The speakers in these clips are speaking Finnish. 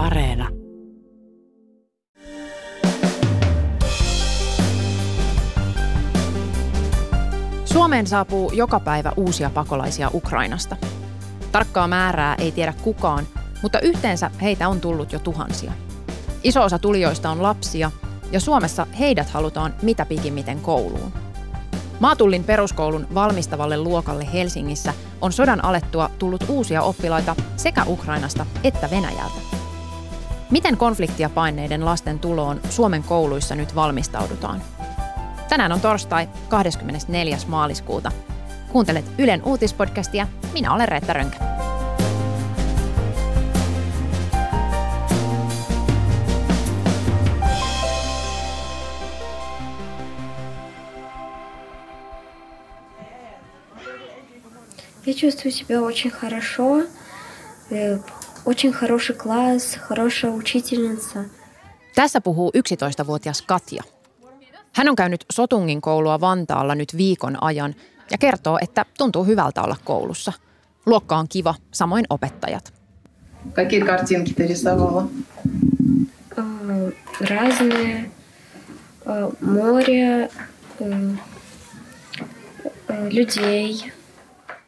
Areena. Suomeen saapuu joka päivä uusia pakolaisia Ukrainasta. Tarkkaa määrää ei tiedä kukaan, mutta yhteensä heitä on tullut jo tuhansia. Iso osa tulijoista on lapsia, ja Suomessa heidät halutaan mitä pikimmiten kouluun. Maatullin peruskoulun valmistavalle luokalle Helsingissä on sodan alettua tullut uusia oppilaita sekä Ukrainasta että Venäjältä. Miten konfliktia paineiden lasten tuloon Suomen kouluissa nyt valmistaudutaan? Tänään on torstai 24. maaliskuuta. Kuuntelet Ylen uutispodcastia. Minä olen Reetta Rönkä. Я чувствую себя очень хорошо. Э, очень хороший класс, хорошая учительница. Tässä puhuu 11-vuotias Katja. Hän on käynyt Sotungin koulua Vantaalla nyt viikon ajan ja kertoo, että tuntuu hyvältä olla koulussa. Luokka on kiva, samoin opettajat. Какие картинки ты рисовала? Э, Разные. Э, Море, э, э, людей.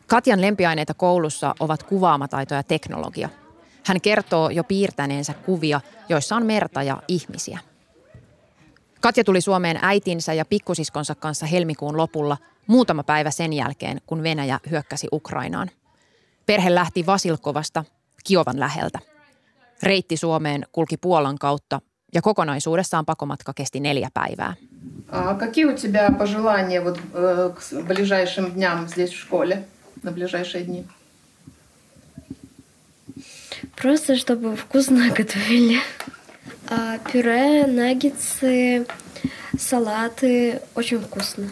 Katjan lempiaineita koulussa ovat kuvaamataito ja teknologia. Hän kertoo jo piirtäneensä kuvia, joissa on merta ja ihmisiä. Katja tuli Suomeen äitinsä ja pikkusiskonsa kanssa helmikuun lopulla muutama päivä sen jälkeen, kun Venäjä hyökkäsi Ukrainaan. Perhe lähti Vasilkovasta, Kiovan läheltä. Reitti Suomeen kulki Puolan kautta ja kokonaisuudessaan pakomatka kesti neljä päivää. А какие у тебя пожелания вот, э, к с- ближайшим дням здесь в школе, на ближайшие дни? Просто чтобы вкусно готовили. А, Пюре, наггетсы, салаты. Очень вкусно.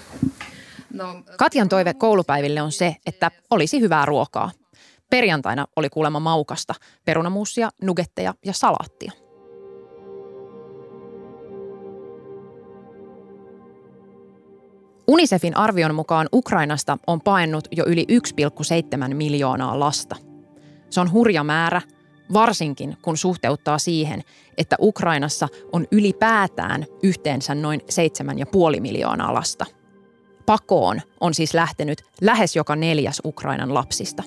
No, Katjan toive koulupäiville on se, että olisi hyvää ruokaa. Perjantaina oli kuulemma maukasta, perunamuusia, nugetteja ja salaattia. Unicefin arvion mukaan Ukrainasta on paennut jo yli 1,7 miljoonaa lasta. Se on hurja määrä, varsinkin kun suhteuttaa siihen, että Ukrainassa on ylipäätään yhteensä noin 7,5 miljoonaa lasta. Pakoon on siis lähtenyt lähes joka neljäs Ukrainan lapsista.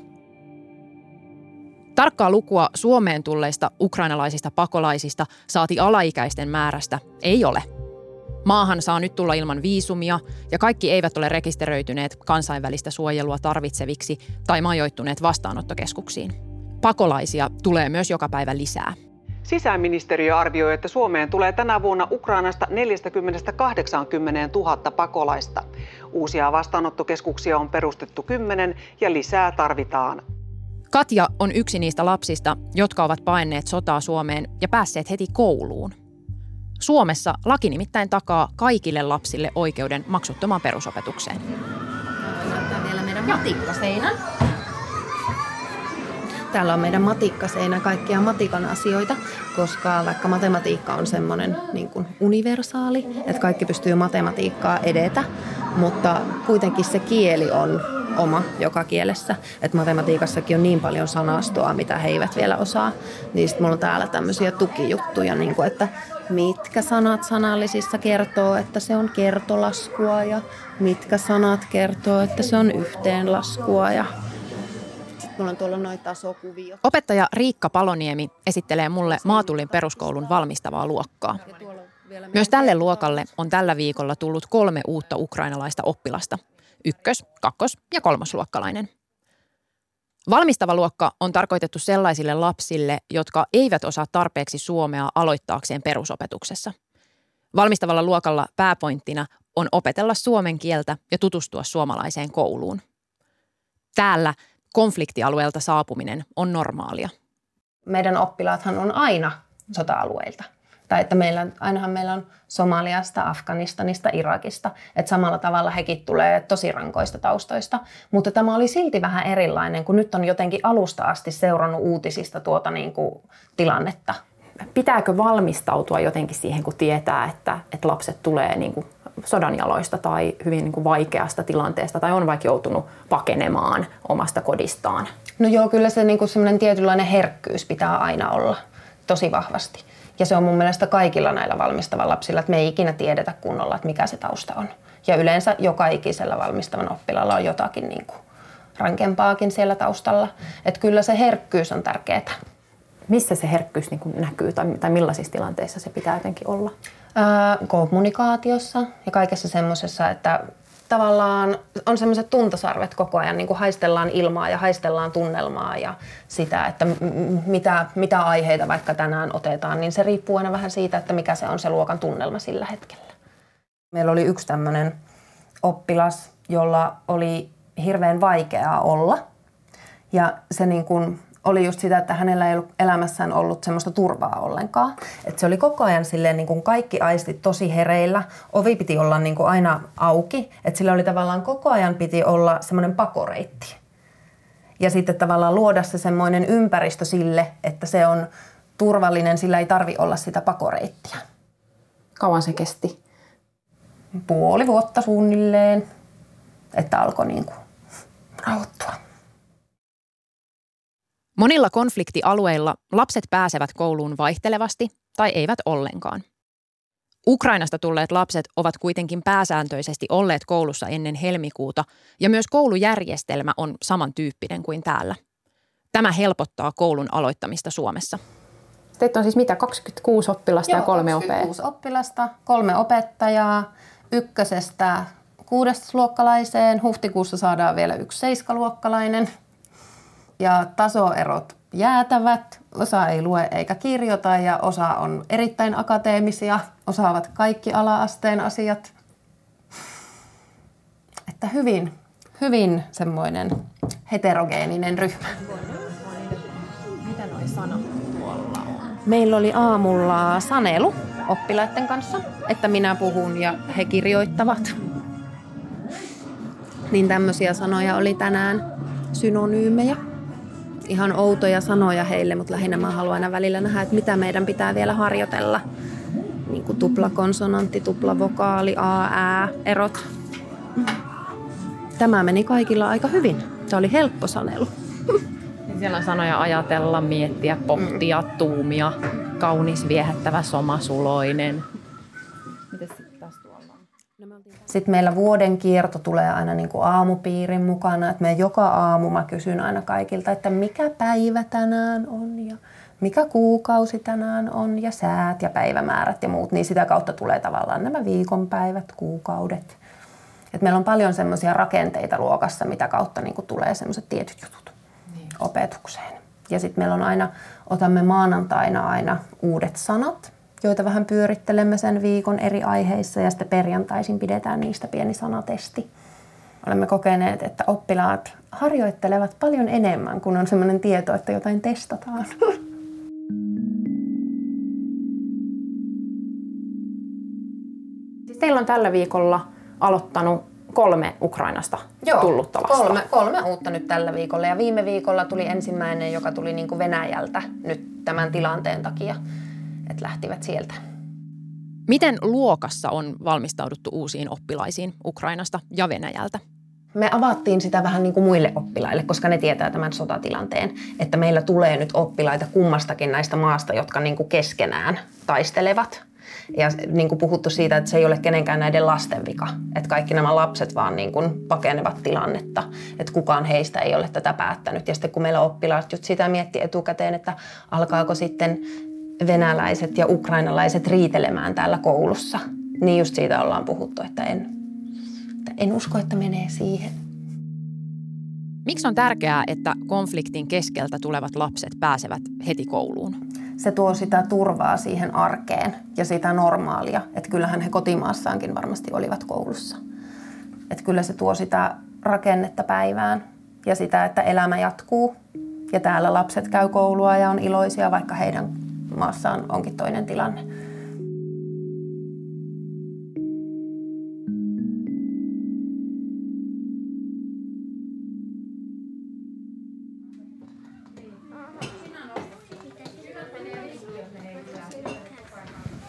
Tarkkaa lukua Suomeen tulleista ukrainalaisista pakolaisista saati alaikäisten määrästä ei ole. Maahan saa nyt tulla ilman viisumia ja kaikki eivät ole rekisteröityneet kansainvälistä suojelua tarvitseviksi tai majoittuneet vastaanottokeskuksiin. Pakolaisia tulee myös joka päivä lisää. Sisäministeriö arvioi, että Suomeen tulee tänä vuonna Ukrainasta 40-80 000 pakolaista. Uusia vastaanottokeskuksia on perustettu kymmenen ja lisää tarvitaan. Katja on yksi niistä lapsista, jotka ovat paenneet sotaa Suomeen ja päässeet heti kouluun. Suomessa laki nimittäin takaa kaikille lapsille oikeuden maksuttomaan perusopetukseen. näyttää vielä meidän matikkaseinän. Täällä on meidän matikkaseinä kaikkia matikan asioita, koska vaikka matematiikka on semmoinen niin kuin universaali, että kaikki pystyy matematiikkaa edetä, mutta kuitenkin se kieli on oma joka kielessä. Että matematiikassakin on niin paljon sanastoa, mitä he eivät vielä osaa. Niin sitten mulla on täällä tämmöisiä tukijuttuja, niin kuin, että mitkä sanat sanallisissa kertoo, että se on kertolaskua ja mitkä sanat kertoo, että se on yhteenlaskua ja Mulla on tuolla noita tasokuvia. Opettaja Riikka Paloniemi esittelee mulle Maatullin peruskoulun valmistavaa luokkaa. Myös tälle luokalle on tällä viikolla tullut kolme uutta ukrainalaista oppilasta. Ykkös-, kakkos- ja kolmosluokkalainen. Valmistava luokka on tarkoitettu sellaisille lapsille, jotka eivät osaa tarpeeksi suomea aloittaakseen perusopetuksessa. Valmistavalla luokalla pääpointtina on opetella suomen kieltä ja tutustua suomalaiseen kouluun. Täällä konfliktialueelta saapuminen on normaalia. Meidän oppilaathan on aina sota-alueilta. Tai että meillä, ainahan meillä on Somaliasta, Afganistanista, Irakista. Että samalla tavalla hekin tulee tosi rankoista taustoista. Mutta tämä oli silti vähän erilainen, kun nyt on jotenkin alusta asti seurannut uutisista tuota niin kuin tilannetta. Pitääkö valmistautua jotenkin siihen, kun tietää, että, että lapset tulee niin kuin sodanjaloista tai hyvin niin kuin vaikeasta tilanteesta tai on vaikka joutunut pakenemaan omasta kodistaan? No joo, kyllä se niin semmoinen tietynlainen herkkyys pitää aina olla. tosi vahvasti. Ja se on mun mielestä kaikilla näillä valmistavan lapsilla, että me ei ikinä tiedetä kunnolla, että mikä se tausta on. Ja yleensä joka ikisellä valmistavan oppilalla on jotakin niin kuin rankempaakin siellä taustalla. Että kyllä se herkkyys on tärkeää. Missä se herkkyys niin kuin näkyy tai, tai millaisissa tilanteissa se pitää jotenkin olla? Ää, kommunikaatiossa ja kaikessa semmoisessa, että tavallaan on semmoiset tuntosarvet koko ajan, niin kuin haistellaan ilmaa ja haistellaan tunnelmaa ja sitä, että mitä, mitä aiheita vaikka tänään otetaan, niin se riippuu aina vähän siitä, että mikä se on se luokan tunnelma sillä hetkellä. Meillä oli yksi tämmöinen oppilas, jolla oli hirveän vaikeaa olla ja se niin kuin oli just sitä, että hänellä ei ollut elämässään ollut semmoista turvaa ollenkaan. Että se oli koko ajan silleen niin kuin kaikki aistit tosi hereillä. Ovi piti olla niin kuin aina auki. Että sillä oli tavallaan koko ajan piti olla semmoinen pakoreitti. Ja sitten tavallaan luoda se semmoinen ympäristö sille, että se on turvallinen, sillä ei tarvi olla sitä pakoreittiä. Kauan se kesti? Puoli vuotta suunnilleen, että alkoi niin kuin rauhoittua. Monilla konfliktialueilla lapset pääsevät kouluun vaihtelevasti tai eivät ollenkaan. Ukrainasta tulleet lapset ovat kuitenkin pääsääntöisesti olleet koulussa ennen helmikuuta ja myös koulujärjestelmä on samantyyppinen kuin täällä. Tämä helpottaa koulun aloittamista Suomessa. Teitä on siis mitä, 26 oppilasta Joo, ja kolme opettajaa? oppilasta, kolme opettajaa, ykkösestä kuudesluokkalaiseen. Huhtikuussa saadaan vielä yksi seiskaluokkalainen – ja tasoerot jäätävät, osa ei lue eikä kirjoita ja osa on erittäin akateemisia, osaavat kaikki ala-asteen asiat. Että hyvin, hyvin semmoinen heterogeeninen ryhmä. Mitä noi sanat tuolla on? Meillä oli aamulla sanelu oppilaiden kanssa, että minä puhun ja he kirjoittavat. Niin tämmöisiä sanoja oli tänään synonyymejä ihan outoja sanoja heille, mutta lähinnä mä haluan aina välillä nähdä, että mitä meidän pitää vielä harjoitella. Niin kuin tuplakonsonantti, tuplavokaali, a, ää, erot. Tämä meni kaikilla aika hyvin. Se oli helppo sanelu. Niin siellä on sanoja ajatella, miettiä, pohtia, mm. tuumia, kaunis, viehättävä, somasuloinen. Sitten meillä vuoden kierto tulee aina niin kuin aamupiirin mukana, että me joka aamu mä kysyn aina kaikilta, että mikä päivä tänään on ja mikä kuukausi tänään on ja säät ja päivämäärät ja muut, niin sitä kautta tulee tavallaan nämä viikonpäivät, kuukaudet. Et meillä on paljon semmoisia rakenteita luokassa, mitä kautta niin kuin tulee semmoiset tietyt jutut niin. opetukseen. Ja sitten meillä on aina, otamme maanantaina aina uudet sanat, joita vähän pyörittelemme sen viikon eri aiheissa ja sitten perjantaisin pidetään niistä pieni sanatesti. Olemme kokeneet, että oppilaat harjoittelevat paljon enemmän, kun on sellainen tieto, että jotain testataan. Siis teillä on tällä viikolla aloittanut kolme Ukrainasta Joo, tullutta lasta. Kolme, kolme uutta nyt tällä viikolla ja viime viikolla tuli ensimmäinen, joka tuli niin kuin Venäjältä nyt tämän tilanteen takia että lähtivät sieltä. Miten luokassa on valmistauduttu uusiin oppilaisiin Ukrainasta ja Venäjältä? Me avattiin sitä vähän niin kuin muille oppilaille, koska ne tietää tämän sotatilanteen, että meillä tulee nyt oppilaita kummastakin näistä maasta, jotka niin kuin keskenään taistelevat. Ja niin kuin puhuttu siitä, että se ei ole kenenkään näiden lasten vika, että kaikki nämä lapset vaan niin kuin pakenevat tilannetta, että kukaan heistä ei ole tätä päättänyt. Ja sitten kun meillä oppilaat just sitä miettii etukäteen, että alkaako sitten venäläiset ja ukrainalaiset riitelemään täällä koulussa. Niin just siitä ollaan puhuttu, että en, että en usko, että menee siihen. Miksi on tärkeää, että konfliktin keskeltä tulevat lapset pääsevät heti kouluun? Se tuo sitä turvaa siihen arkeen ja sitä normaalia. Että kyllähän he kotimaassaankin varmasti olivat koulussa. Että kyllä se tuo sitä rakennetta päivään ja sitä, että elämä jatkuu. Ja täällä lapset käy koulua ja on iloisia, vaikka heidän maassaan onkin toinen tilanne.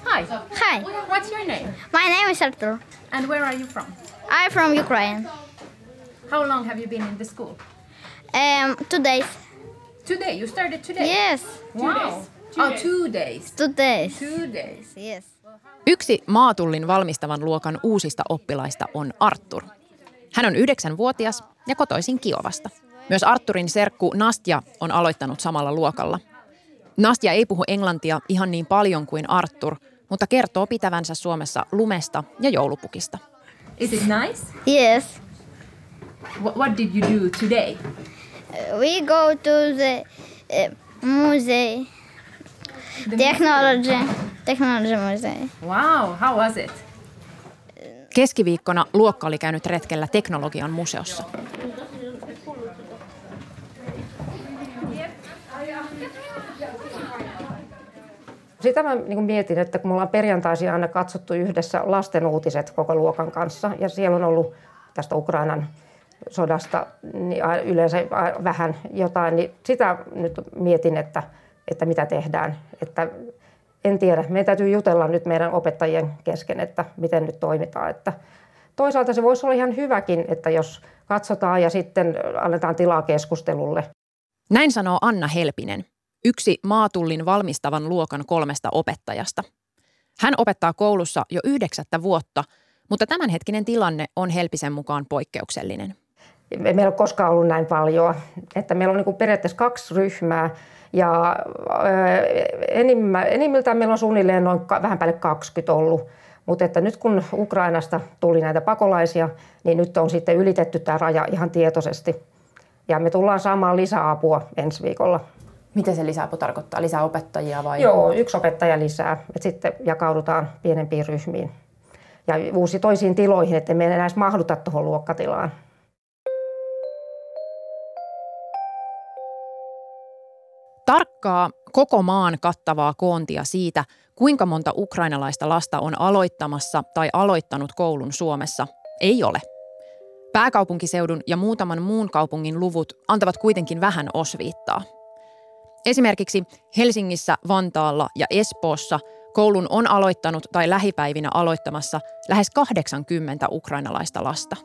Hi. Hi. What's your name? My name is Artur. And where are you from? I'm from Ukraine. How long have you been in the school? Um, two days. Today. You started today. Yes. Wow. Oh, two days. Two days. Two days. Yes. Yksi maatullin valmistavan luokan uusista oppilaista on Artur. Hän on yhdeksänvuotias ja kotoisin Kiovasta. Myös Arturin serkku Nastja on aloittanut samalla luokalla. Nastja ei puhu englantia ihan niin paljon kuin Artur, mutta kertoo pitävänsä Suomessa lumesta ja joulupukista. Is it nice? Yes. What, what did you do today? We go to the uh, museum. Technology. Technology museum. Wow, how was it? Keskiviikkona luokka oli käynyt retkellä teknologian museossa. Sitä mä niin kuin mietin, että kun me ollaan perjantaisin aina katsottu yhdessä lasten uutiset koko luokan kanssa, ja siellä on ollut tästä Ukrainan sodasta niin yleensä vähän jotain, niin sitä nyt mietin, että, että mitä tehdään. Että en tiedä, meidän täytyy jutella nyt meidän opettajien kesken, että miten nyt toimitaan. Että toisaalta se voisi olla ihan hyväkin, että jos katsotaan ja sitten annetaan tilaa keskustelulle. Näin sanoo Anna Helpinen, yksi maatullin valmistavan luokan kolmesta opettajasta. Hän opettaa koulussa jo yhdeksättä vuotta, mutta tämänhetkinen tilanne on Helpisen mukaan poikkeuksellinen. Me- meillä ei ole koskaan ollut näin paljon. Että meillä on niin periaatteessa kaksi ryhmää ja ö, enimmä, enimmiltään meillä on suunnilleen noin vähän päälle 20 ollut. Mutta että nyt kun Ukrainasta tuli näitä pakolaisia, niin nyt on sitten ylitetty tämä raja ihan tietoisesti. Ja me tullaan saamaan lisäapua ensi viikolla. Mitä se lisäapu tarkoittaa? Lisää opettajia vai? Joo, yksi opettaja lisää. Et sitten jakaudutaan pienempiin ryhmiin ja uusi toisiin tiloihin, että me ei enää edes mahduta tuohon luokkatilaan. Tarkkaa koko maan kattavaa koontia siitä, kuinka monta ukrainalaista lasta on aloittamassa tai aloittanut koulun Suomessa, ei ole. Pääkaupunkiseudun ja muutaman muun kaupungin luvut antavat kuitenkin vähän osviittaa. Esimerkiksi Helsingissä, Vantaalla ja Espoossa koulun on aloittanut tai lähipäivinä aloittamassa lähes 80 ukrainalaista lasta.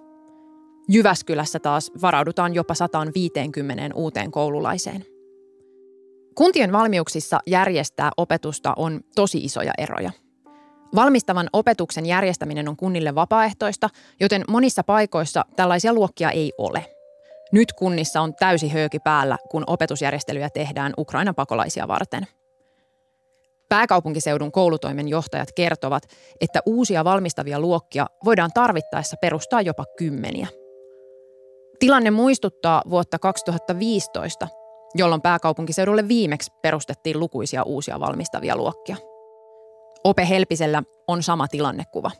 Jyväskylässä taas varaudutaan jopa 150 uuteen koululaiseen. Kuntien valmiuksissa järjestää opetusta on tosi isoja eroja. Valmistavan opetuksen järjestäminen on kunnille vapaaehtoista, joten monissa paikoissa tällaisia luokkia ei ole. Nyt kunnissa on täysi höyki päällä, kun opetusjärjestelyjä tehdään Ukrainan pakolaisia varten. Pääkaupunkiseudun koulutoimen johtajat kertovat, että uusia valmistavia luokkia voidaan tarvittaessa perustaa jopa kymmeniä. Tilanne muistuttaa vuotta 2015, jolloin pääkaupunkiseudulle viimeksi perustettiin lukuisia uusia valmistavia luokkia. Ope Helpisellä on sama tilannekuva.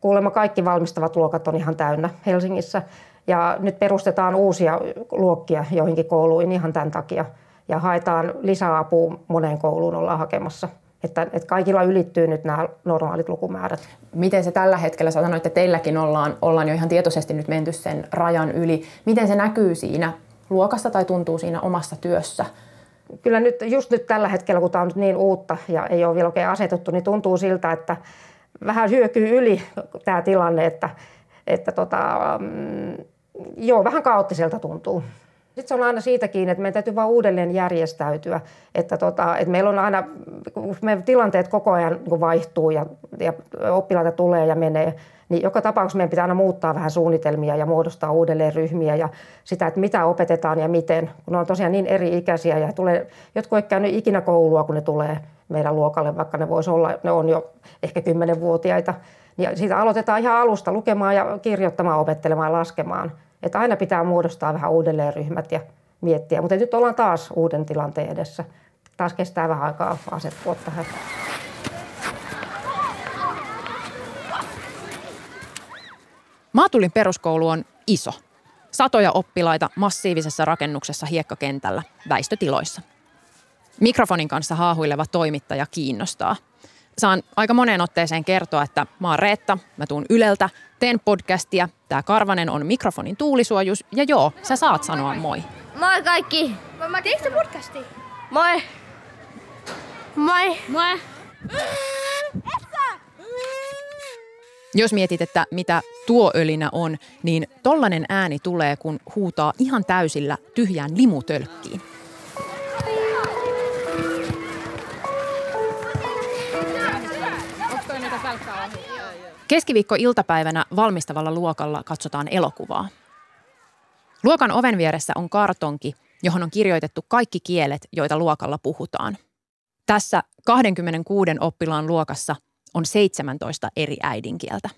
Kuulemma kaikki valmistavat luokat on ihan täynnä Helsingissä. Ja nyt perustetaan uusia luokkia joihinkin kouluihin ihan tämän takia. Ja haetaan lisäapua moneen kouluun ollaan hakemassa. Että, että kaikilla ylittyy nyt nämä normaalit lukumäärät. Miten se tällä hetkellä, sä sanoit, että teilläkin ollaan, ollaan jo ihan tietoisesti nyt menty sen rajan yli. Miten se näkyy siinä luokassa tai tuntuu siinä omassa työssä? Kyllä nyt, just nyt tällä hetkellä, kun tämä on nyt niin uutta ja ei ole vielä oikein asetettu, niin tuntuu siltä, että vähän hyökyy yli tämä tilanne, että, että tota, mm, joo, vähän kaoottiselta tuntuu. Sitten se on aina siitä kiinni, että meidän täytyy vaan uudelleen järjestäytyä. Että, tota, että meillä on aina, kun meidän tilanteet koko ajan niin vaihtuu ja, ja oppilaita tulee ja menee, niin joka tapauksessa meidän pitää aina muuttaa vähän suunnitelmia ja muodostaa uudelleen ryhmiä ja sitä, että mitä opetetaan ja miten. Kun ne on tosiaan niin eri ikäisiä ja tulee, jotkut ei käynyt ikinä koulua, kun ne tulee meidän luokalle, vaikka ne voisi olla, ne on jo ehkä kymmenenvuotiaita. Niin siitä aloitetaan ihan alusta lukemaan ja kirjoittamaan, opettelemaan ja laskemaan. Että aina pitää muodostaa vähän uudelleen ryhmät ja miettiä. Mutta nyt ollaan taas uuden tilanteen edessä. Taas kestää vähän aikaa asettua tähän. Maatulin peruskoulu on iso. Satoja oppilaita massiivisessa rakennuksessa hiekkakentällä, väistötiloissa. Mikrofonin kanssa haahuileva toimittaja kiinnostaa. Saan aika moneen otteeseen kertoa, että mä oon Reetta, mä tuun Yleltä, teen podcastia, tää Karvanen on mikrofonin tuulisuojus ja joo, sä saat sanoa moi. Moi kaikki! Mä teekö podcasti? Moi! Moi! Moi! Jos mietit, että mitä tuo ölinä on, niin tollanen ääni tulee, kun huutaa ihan täysillä tyhjään limutölkkiin. Keskiviikko-iltapäivänä valmistavalla luokalla katsotaan elokuvaa. Luokan oven vieressä on kartonki, johon on kirjoitettu kaikki kielet, joita luokalla puhutaan. Tässä 26 oppilaan luokassa – on 17 eri äidinkieltä.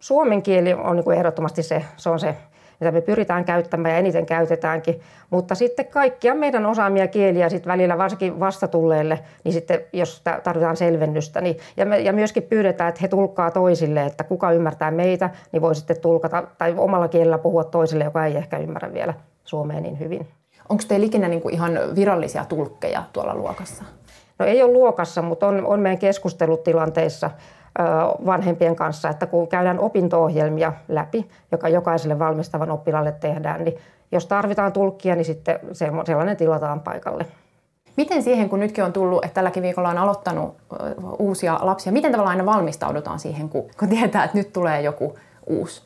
Suomen kieli on niin kuin ehdottomasti se, se on se mitä me pyritään käyttämään ja eniten käytetäänkin. Mutta sitten kaikkia meidän osaamia kieliä sitten välillä, varsinkin vastatulleille, niin sitten jos tarvitaan selvennystä, niin, ja, me, ja myöskin pyydetään, että he tulkkaa toisille, että kuka ymmärtää meitä, niin voi sitten tulkata tai omalla kielellä puhua toisille, joka ei ehkä ymmärrä vielä suomea niin hyvin. Onko teillä ikinä niin kuin ihan virallisia tulkkeja tuolla luokassa? No ei ole luokassa, mutta on, on meidän keskustelutilanteissa vanhempien kanssa, että kun käydään opinto-ohjelmia läpi, joka jokaiselle valmistavan oppilaalle tehdään, niin jos tarvitaan tulkkia, niin sitten sellainen tilataan paikalle. Miten siihen, kun nytkin on tullut, että tälläkin viikolla on aloittanut uusia lapsia, miten tavallaan aina valmistaudutaan siihen, kun, kun tietää, että nyt tulee joku uusi?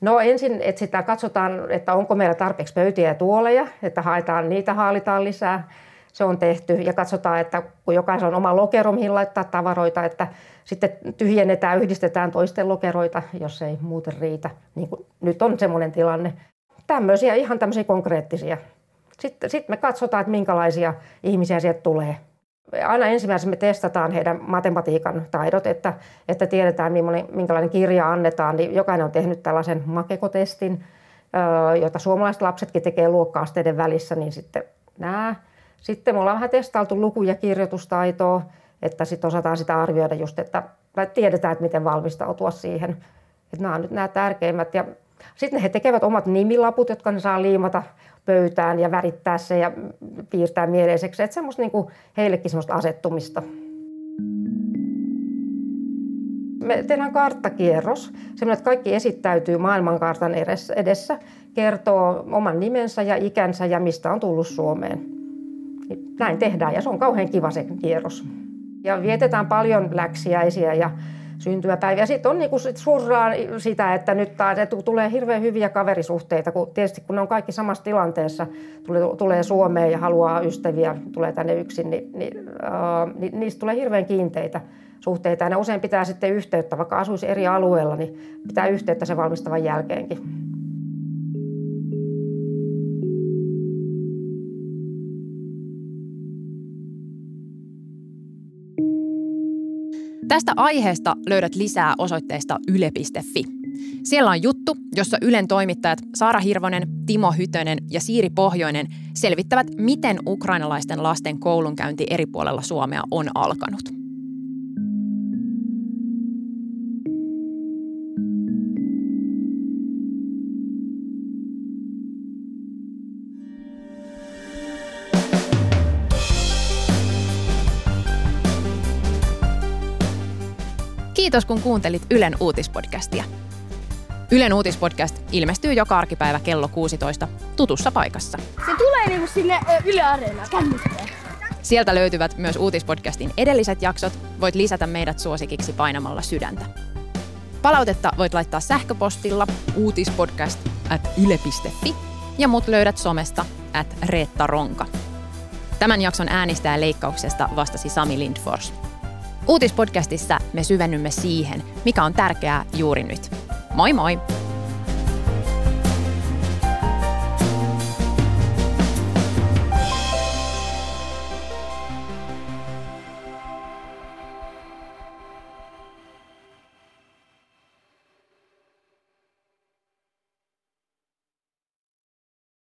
No ensin etsitään, katsotaan, että onko meillä tarpeeksi pöytiä ja tuoleja, että haetaan niitä, haalitaan lisää. Se on tehty ja katsotaan, että kun jokaisella on oma lokero, mihin laittaa tavaroita, että sitten tyhjennetään, yhdistetään toisten lokeroita, jos ei muuten riitä. Niin kuin nyt on semmoinen tilanne. Tämmöisiä ihan tämmöisiä konkreettisia. Sitten, sitten me katsotaan, että minkälaisia ihmisiä sieltä tulee. Aina ensimmäisenä me testataan heidän matematiikan taidot, että, että tiedetään minkälainen kirja annetaan. Niin jokainen on tehnyt tällaisen makekotestin, jota suomalaiset lapsetkin tekee luokkaasteiden välissä, niin sitten nämä. Sitten me ollaan vähän testailtu luku- ja kirjoitustaitoa että sitten osataan sitä arvioida just, että tai tiedetään, että miten valmistautua siihen. Että nämä on nyt nämä tärkeimmät. Ja sitten he tekevät omat nimilaput, jotka ne saa liimata pöytään ja värittää se ja piirtää mieleiseksi. Että semmoista niin kuin heillekin semmoista asettumista. Me tehdään karttakierros, semmoinen, että kaikki esittäytyy maailmankartan edessä, kertoo oman nimensä ja ikänsä ja mistä on tullut Suomeen. Näin tehdään ja se on kauhean kiva se kierros. Ja vietetään paljon läksiäisiä ja syntymäpäiviä. Sitten on niinku sit surraa sitä, että nyt taas että tulee hirveän hyviä kaverisuhteita, kun tietysti kun ne on kaikki samassa tilanteessa, tulee, tulee Suomeen ja haluaa ystäviä, tulee tänne yksin, niin, niin, äh, niin niistä tulee hirveän kiinteitä suhteita. Ja ne usein pitää sitten yhteyttä, vaikka asuisi eri alueella, niin pitää yhteyttä sen valmistavan jälkeenkin. Tästä aiheesta löydät lisää osoitteesta yle.fi. Siellä on juttu, jossa Ylen toimittajat Saara Hirvonen, Timo Hytönen ja Siiri Pohjoinen selvittävät, miten ukrainalaisten lasten koulunkäynti eri puolella Suomea on alkanut. Kiitos kun kuuntelit Ylen uutispodcastia. Ylen uutispodcast ilmestyy joka arkipäivä kello 16 tutussa paikassa. Se tulee niinku sinne Yle Areenaan kännykkään. Sieltä löytyvät myös uutispodcastin edelliset jaksot. Voit lisätä meidät suosikiksi painamalla sydäntä. Palautetta voit laittaa sähköpostilla uutispodcast at yle.fi ja mut löydät somesta at Reetta Ronka. Tämän jakson äänistää leikkauksesta vastasi Sami Lindfors. Uutispodcastissa me syvennymme siihen, mikä on tärkeää juuri nyt. Moi moi!